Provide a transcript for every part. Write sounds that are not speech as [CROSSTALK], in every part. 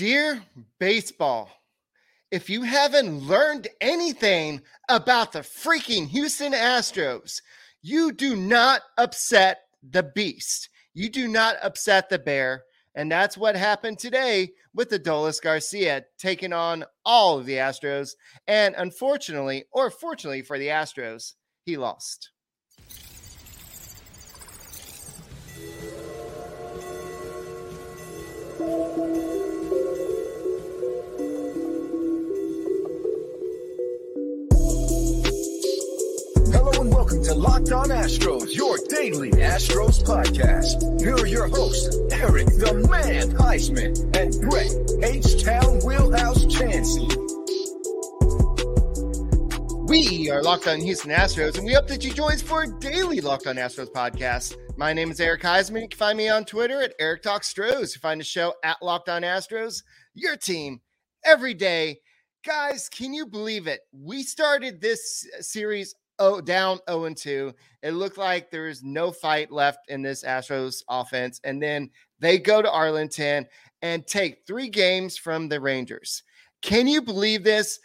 Dear baseball, if you haven't learned anything about the freaking Houston Astros, you do not upset the beast. You do not upset the bear. And that's what happened today with Adolis Garcia taking on all of the Astros. And unfortunately, or fortunately for the Astros, he lost. Welcome to Locked On Astros, your daily Astros podcast. Here are your hosts, Eric the Man Huysman and Brett H-Town Wheelhouse Chancey. We are Locked On Houston Astros, and we hope that you join us for a daily Locked On Astros podcast. My name is Eric Huysman. You can find me on Twitter at Eric Talk Stros. You find the show at Locked On Astros, your team every day. Guys, can you believe it? We started this series oh down 0 and 2. It looked like there was no fight left in this Astros offense. And then they go to Arlington and take three games from the Rangers. Can you believe this?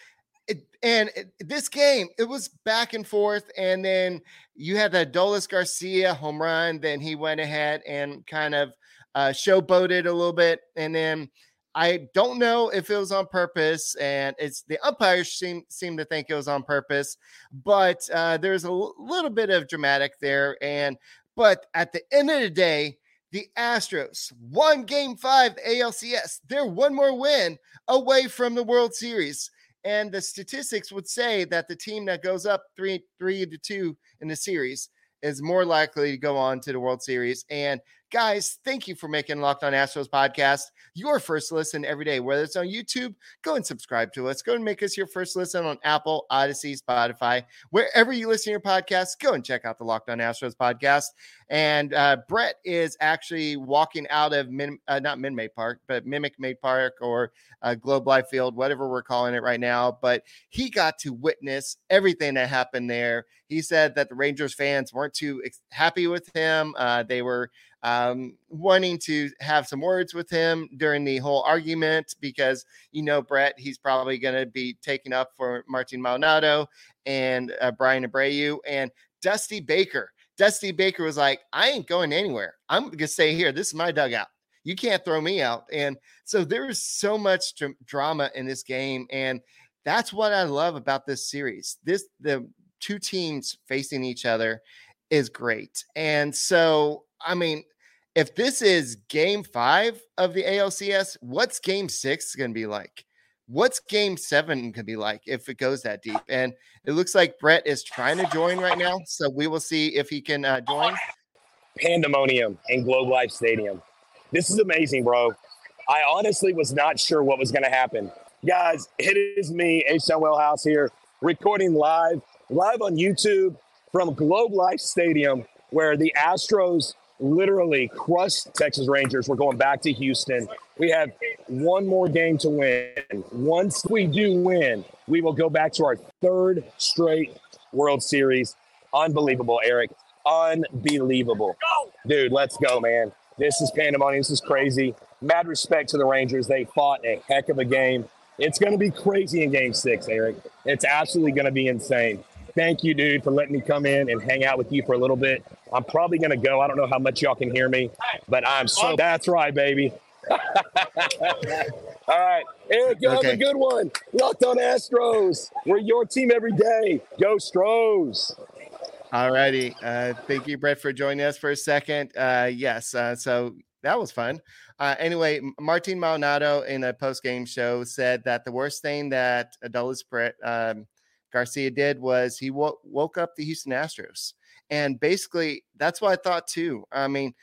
It, and it, this game, it was back and forth. And then you had the Adolis Garcia home run. Then he went ahead and kind of uh, showboated a little bit. And then I don't know if it was on purpose, and it's the umpires seem seem to think it was on purpose, but uh, there's a l- little bit of dramatic there. And but at the end of the day, the Astros won Game Five ALCS. They're one more win away from the World Series, and the statistics would say that the team that goes up three three to two in the series is more likely to go on to the World Series. And Guys, thank you for making Locked On Astros podcast your first listen every day. Whether it's on YouTube, go and subscribe to us. Go and make us your first listen on Apple, Audacy, Spotify, wherever you listen to your podcast. Go and check out the Locked On Astros podcast. And uh, Brett is actually walking out of Min, uh, not Minute Park, but Mimic Made Park or uh, Globe Life Field, whatever we're calling it right now. But he got to witness everything that happened there. He said that the Rangers fans weren't too happy with him. Uh, they were um, wanting to have some words with him during the whole argument because you know Brett, he's probably going to be taking up for Martin Maldonado and uh, Bryan Abreu and Dusty Baker. Dusty Baker was like, "I ain't going anywhere. I'm going to stay here. This is my dugout. You can't throw me out." And so there is so much drama in this game, and that's what I love about this series. This the two teams facing each other is great, and so I mean if this is game five of the ALCS, what's game six going to be like? What's game seven going to be like if it goes that deep? And it looks like Brett is trying to join right now. So we will see if he can uh, join. Pandemonium in Globe Life Stadium. This is amazing, bro. I honestly was not sure what was going to happen. Guys, it is me, H-Town Wheelhouse here, recording live, live on YouTube from Globe Life Stadium, where the Astros literally crushed Texas Rangers. We're going back to Houston. We have one more game to win. Once we do win, we will go back to our third straight World Series. Unbelievable, Eric. Unbelievable. Dude, let's go, man. This is pandemonium. This is crazy. Mad respect to the Rangers. They fought a heck of a game. It's going to be crazy in game six, Eric. It's absolutely going to be insane. Thank you, dude, for letting me come in and hang out with you for a little bit. I'm probably going to go. I don't know how much y'all can hear me, but I'm so. Oh. That's right, baby. [LAUGHS] All right. Eric, you okay. have a good one. Locked on Astros. We're your team every day. Go Stros. All righty. Uh, thank you, Brett, for joining us for a second. Uh, yes. Uh, so that was fun. Uh, anyway, Martin Maldonado in a post game show said that the worst thing that Adolis um, Garcia did was he wo- woke up the Houston Astros. And basically, that's what I thought too. I mean,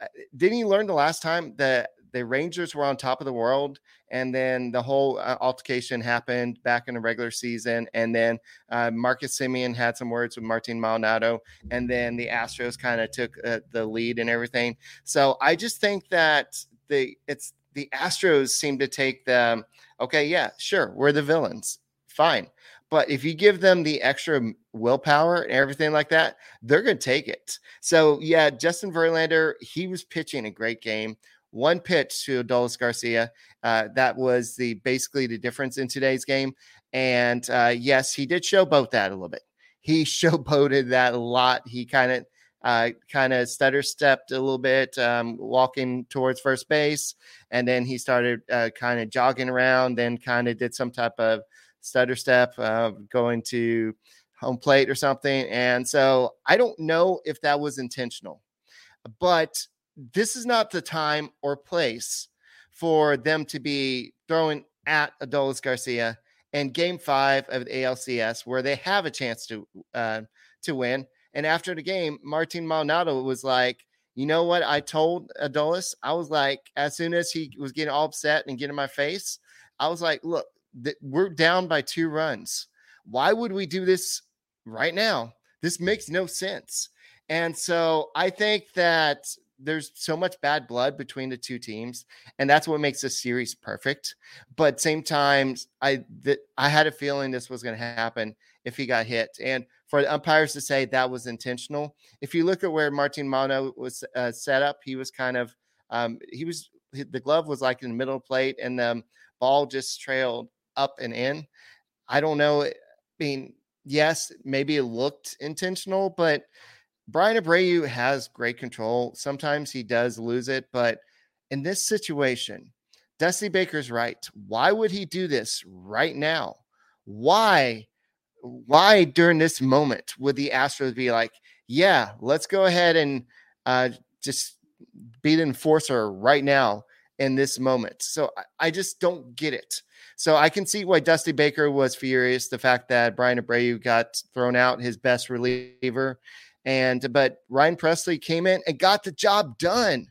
uh, didn't he learn the last time that the Rangers were on top of the world, and then the whole uh, altercation happened back in the regular season, and then uh, Marcus Semien had some words with Martin Maldonado, and then the Astros kind of took uh, the lead and everything. So I just think that the it's the Astros seem to take the okay, yeah, sure, we're the villains, fine. But if you give them the extra willpower and everything like that, they're going to take it. So, yeah, Justin Verlander, he was pitching a great game. one pitch to Adolis Garcia. Uh, that was the basically the difference in today's game. And uh, yes, he did showboat that a little bit. He [LAUGHS] showboated that a lot. He kind of uh, kind of stutter stepped a little bit, um, walking towards first base, and then he started uh, kind of jogging around. Then kind of did some type of stutter step, uh, going to home plate or something. And so I don't know if that was intentional, but this is not the time or place for them to be throwing at Adolis Garcia in Game Five of the ALCS, where they have a chance to uh, to win. And after the game, Martin Maldonado was like, "You know what? I told Adolis. I was like, as soon as he was getting all upset and getting in my face, I was like, look, th- we're down by two runs. Why would we do this right now? This makes no sense." And so I think that there's so much bad blood between the two teams, and that's what makes this series perfect. But same time, I that I had a feeling this was going to happen if he got hit, and for the umpires to say that was intentional. If you look at where Martin Mano was uh, set up, he was kind of um, he was the glove was like in the middle plate, and the ball just trailed up and in. I don't know. I mean, yes, maybe it looked intentional, but Bryan Abreu has great control. Sometimes he does lose it, but in this situation, Dusty Baker's right. Why would he do this right now? Why? Why during this moment would the Astros be like, yeah, let's go ahead and uh, just be the enforcer right now in this moment? So I, I just don't get it. So I can see why Dusty Baker was furious. The fact that Bryan Abreu got thrown out, his best reliever, and but Ryan Pressly came in and got the job done.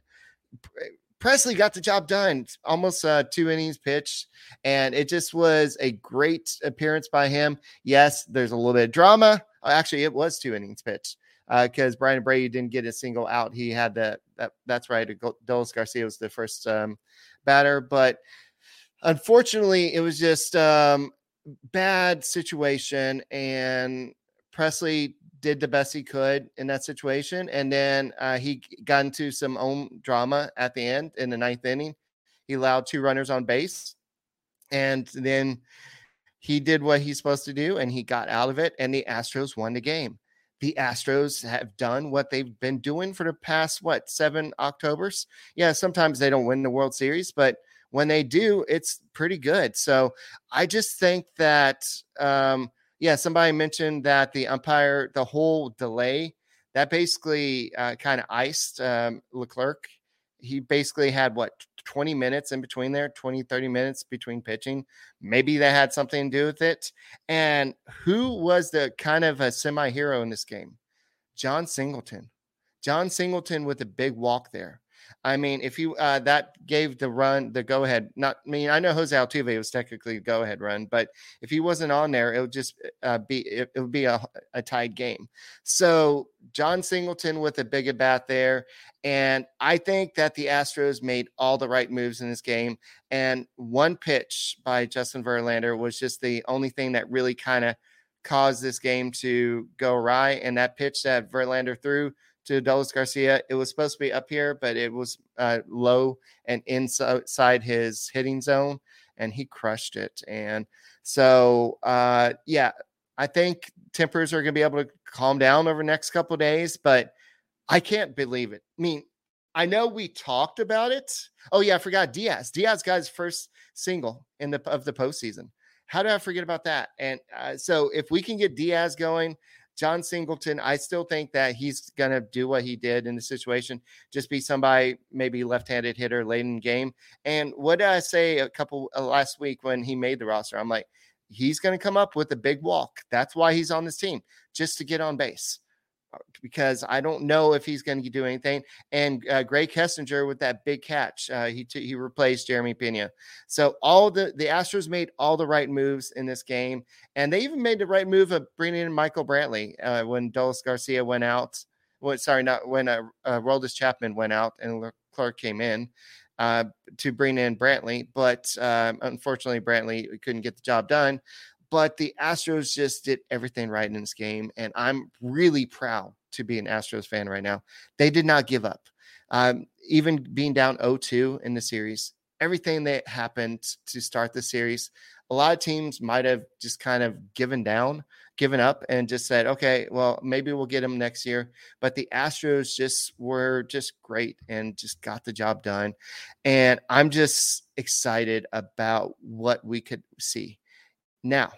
Pressly got the job done, almost uh, two innings pitched, and it just was a great appearance by him. Yes, there's a little bit of drama. Actually, it was two innings pitched because uh, Bryan Abreu didn't get a single out. He had the that, that's right. Adolis Garcia was the first um, batter, but unfortunately, it was just um, bad situation, and Pressly did the best he could in that situation. And then uh, he got into some own drama at the end in the ninth inning. He allowed two runners on base. And then he did what he's supposed to do and he got out of it. And the Astros won the game. The Astros have done what they've been doing for the past, what, seven Octobers? Yeah, sometimes they don't win the World Series, but when they do, it's pretty good. So I just think that. Um, yeah, somebody mentioned that the umpire, the whole delay, that basically uh, kind of iced um, Leclerc. He basically had what 20 minutes in between there, 20, 30 minutes between pitching. Maybe that had something to do with it. And who was the kind of a semi hero in this game? Jon Singleton. Jon Singleton with a big walk there. I mean, if you uh, that gave the run the go ahead, not I mean, I know Jose Altuve was technically a go ahead run, but if he wasn't on there, it would just uh, be it, it, would be a, a tied game. So Jon Singleton with a big at bat there, and I think that the Astros made all the right moves in this game. And one pitch by Justin Verlander was just the only thing that really kind of caused this game to go awry. And that pitch that Verlander threw to Adolis Garcia. It was supposed to be up here, but it was uh, low and inside his hitting zone, and he crushed it. And so, uh, yeah, I think tempers are going to be able to calm down over the next couple days, but I can't believe it. I mean, I know we talked about it. Oh yeah, I forgot Diaz. Diaz got his first single in the of the postseason. How did I forget about that? And uh, so if we can get Diaz going, Jon Singleton, I still think that he's going to do what he did in the situation, just be somebody, maybe left handed hitter late in game. And what did I say a couple uh, last week when he made the roster? I'm like, he's going to come up with a big walk. That's why he's on this team, just to get on base because I don't know if he's going to do anything. And uh, Grae Kessinger with that big catch, uh, he t- he replaced Jeremy Pena. So all the the Astros made all the right moves in this game, and they even made the right move of bringing in Michael Brantley uh, when Adolis Garcia went out. Well, sorry, not when uh, uh, Roldis Chapman went out and Clark came in. Uh, to bring in Brantley, but um, unfortunately, Brantley couldn't get the job done but the Astros just did everything right in this game. And I'm really proud to be an Astros fan right now. They did not give up. Um, even being down 0-2 in the series, everything that happened to start the series, a lot of teams might have just kind of given down, given up, and just said, "Okay, well, maybe we'll get them next year." But the Astros just were just great and just got the job done, and I'm just excited about what we could see. Now,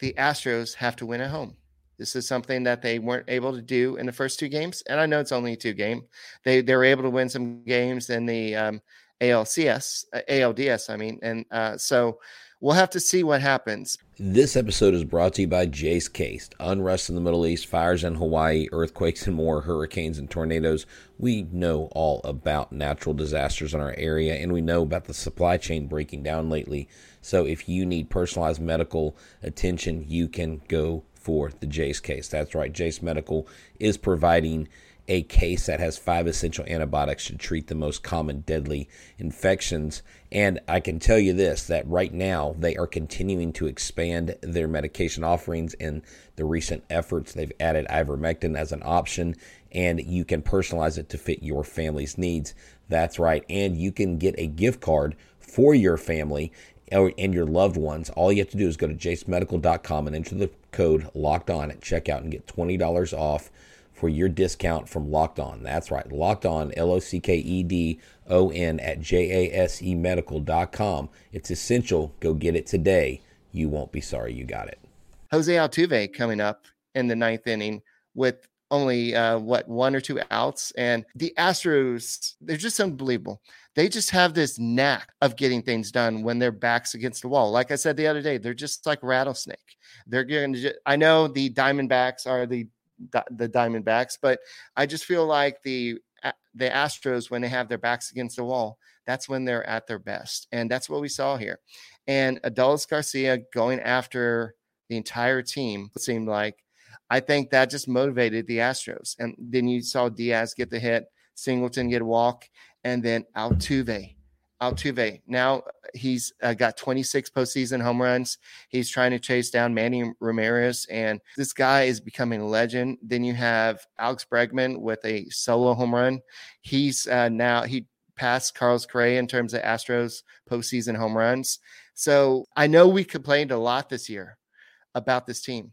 the Astros have to win at home. This is something that they weren't able to do in the first two games, and I know it's only a two game. They they were able to win some games in the um, ALCS, ALDS, I mean, and uh, so we'll have to see what happens. This episode is brought to you by Jase Case. Unrest in the Middle East, fires in Hawaii, earthquakes and more, hurricanes and tornadoes. We know all about natural disasters in our area, and we know about the supply chain breaking down lately. So if you need personalized medical attention, you can go for the Jase case. That's right, Jase Medical is providing a case that has five essential antibiotics to treat the most common deadly infections. And I can tell you this that right now they are continuing to expand their medication offerings in the recent efforts. They've added ivermectin as an option, and you can personalize it to fit your family's needs. That's right. And you can get a gift card for your family and your loved ones, all you have to do is go to jasemedical.com and enter the code locked on at checkout and get $20 off for your discount from Locked On. That's right, Locked On, L O C K E D O N at J A S E medical.com. It's essential. Go get it today. You won't be sorry you got it. Jose Altuve coming up in the ninth inning with only uh, what one or two outs, and the Astros they're just unbelievable. They just have this knack of getting things done when their backs against the wall. Like I said the other day, they're just like rattlesnake. They're going to. I know the Diamondbacks are the the Diamondbacks, but I just feel like the the Astros when they have their backs against the wall, that's when they're at their best, and that's what we saw here. And Adolis Garcia going after the entire team seemed like I think that just motivated the Astros. And then you saw Diaz get the hit, Singleton get a walk, and then Altuve. Altuve. Now he's uh, got 26 postseason home runs. He's trying to chase down Manny Ramirez, and this guy is becoming a legend. Then you have Alex Bregman with a solo home run. He's uh, now he passed Carlos Correa in terms of Astros postseason home runs. So I know we complained a lot this year about this team,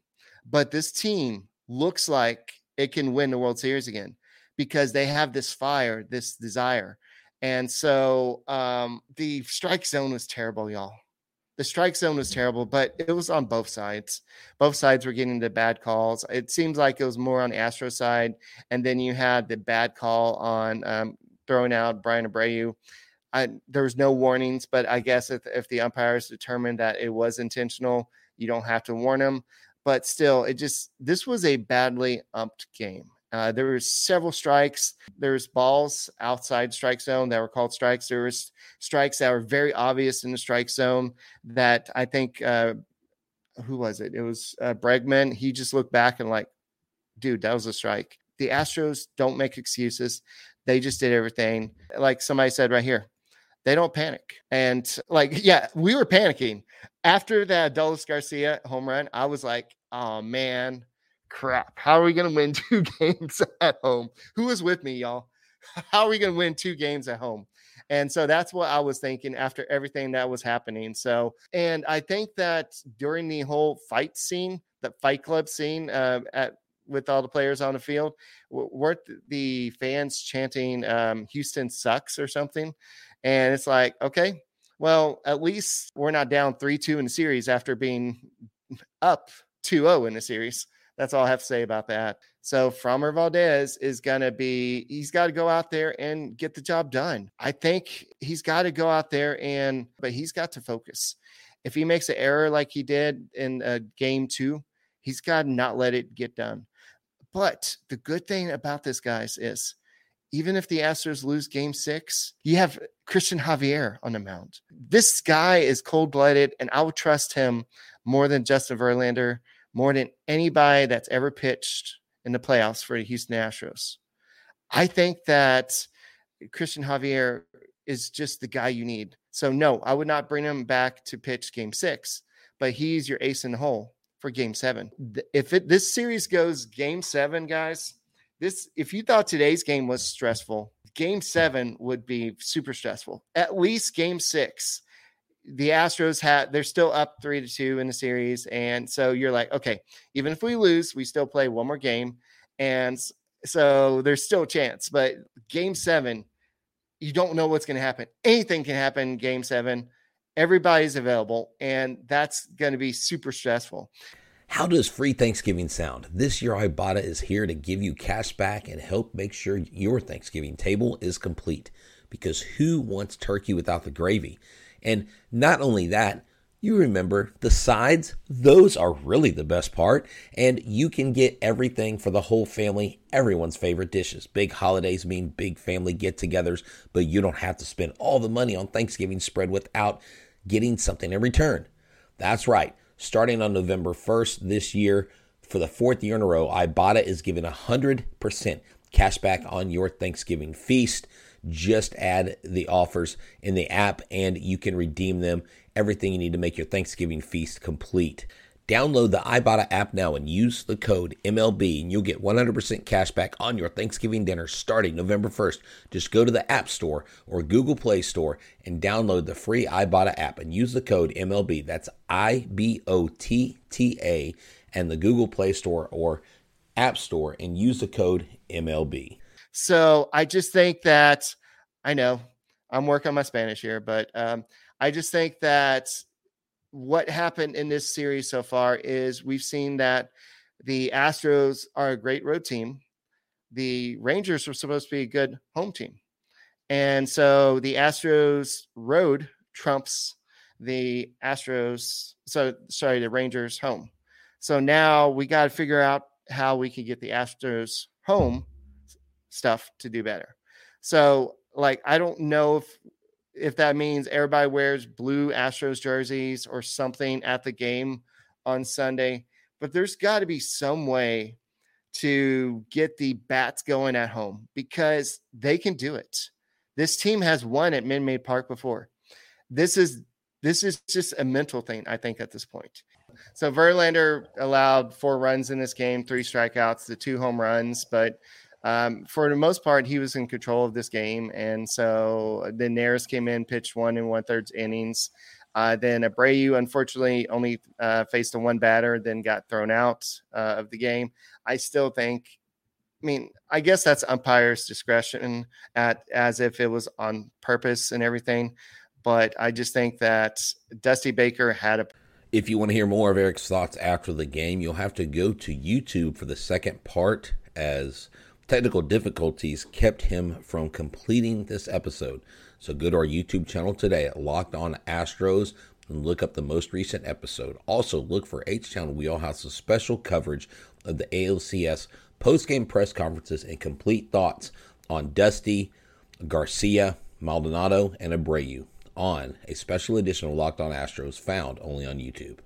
but this team looks like it can win the World Series again because they have this fire, this desire. And so um, the strike zone was terrible, y'all. The strike zone was terrible, but it was on both sides. Both sides were getting the bad calls. It seems like it was more on Astro side. And then you had the bad call on um, throwing out Bryan Abreu. I, there was no warnings, but I guess if, if the umpires determined that it was intentional, you don't have to warn them. But still, it just this was a badly umped game. Uh, there were several strikes. There's balls outside strike zone that were called strikes. There was strikes that were very obvious in the strike zone that I think uh, who was it? It was uh, Bregman. He just looked back and like, dude, that was a strike. The Astros don't make excuses. They just did everything. Like somebody said right here, they don't panic. And like, [LAUGHS] yeah, we were panicking after that Dulles Garcia home run. I was like, oh man, crap. How are we going to win [LAUGHS] two games at home? Who is with me, y'all? [LAUGHS] How are we going to win two games at home? And so that's what I was thinking after everything that was happening. So, and I think that during the whole fight scene, the fight club scene uh, at with all the players on the field, weren't the fans chanting um, "Houston sucks" or something? And it's like, okay, well, at least we're not down three two in the series after being up 2-0 in the series. That's all I have to say about that. So Framber Valdez is going to be, he's got to go out there and get the job done. I think he's got to go out there and, but he's got to focus. If he makes an error like he did in uh, game two, he's got to not let it get done. But the good thing about this, guys, is even if the Astros lose game six, you have Cristian Javier on the mound. This guy is cold blooded, and I would trust him more than Justin Verlander more than anybody that's ever pitched in the playoffs for the Houston Astros. I think that Cristian Javier is just the guy you need. So, no, I would not bring him back to pitch game six, but he's your ace in the hole for game seven. If it, this series goes game seven, guys, this if you thought today's game was stressful, game seven would be super stressful. At least game six, the Astros had they're still up three to two in the series. And so you're like, okay, even if we lose, we still play one more game. And so there's still a chance. But game seven, you don't know what's going to happen. Anything can happen game seven. Everybody's available, and that's going to be super stressful. How does free Thanksgiving sound? This year, Ibotta is here to give you cash back and help make sure your Thanksgiving table is complete. Because who wants turkey without the gravy? And not only that, you remember the sides, those are really the best part. And you can get everything for the whole family, everyone's favorite dishes. Big holidays mean big family get togethers, but you don't have to spend all the money on Thanksgiving spread without getting something in return. That's right. Starting on November 1st this year, for the fourth year in a row, Ibotta is giving 100% cash back on your Thanksgiving feast. Just add the offers in the app and you can redeem them. Everything you need to make your Thanksgiving feast complete. Download the Ibotta app now and use the code MLB, and you'll get 100% cash back on your Thanksgiving dinner starting November 1st. Just go to the App Store or Google Play Store and download the free Ibotta app and use the code MLB. That's I B O T T A, and the Google Play Store or App Store and use the code MLB. So I just think that I know I'm working on my Spanish here, but um, I just think that what happened in this series so far is we've seen that the Astros are a great road team. The Rangers were supposed to be a good home team. And so the Astros road trumps the Astros, so sorry, the Rangers home. So now we got to figure out how we can get the Astros home stuff to do better. So, like, I don't know if if that means everybody wears blue Astros jerseys or something at the game on Sunday, but there's got to be some way to get the bats going at home because they can do it. This team has won at Minute Maid Park before. This is this is just a mental thing, I think, at this point. So Verlander allowed four runs in this game, three strikeouts, the two home runs, but um, for the most part, he was in control of this game. And so Neris came in, pitched one and one third innings. Uh, then Abreu, unfortunately, only uh, faced a one batter, then got thrown out uh, of the game. I still think, I mean, I guess that's umpire's discretion at as if it was on purpose and everything. But I just think that Dusty Baker had a. If you want to hear more of Eric's thoughts after the game, you'll have to go to YouTube for the second part as Technical difficulties kept him from completing this episode. So go to our YouTube channel today at Locked On Astros and look up the most recent episode. Also, look for H Town Wheelhouse's special coverage of the ALCS post game press conferences and complete thoughts on Dusty, Garcia, Maldonado, and Abreu on a special edition of Locked On Astros found only on YouTube.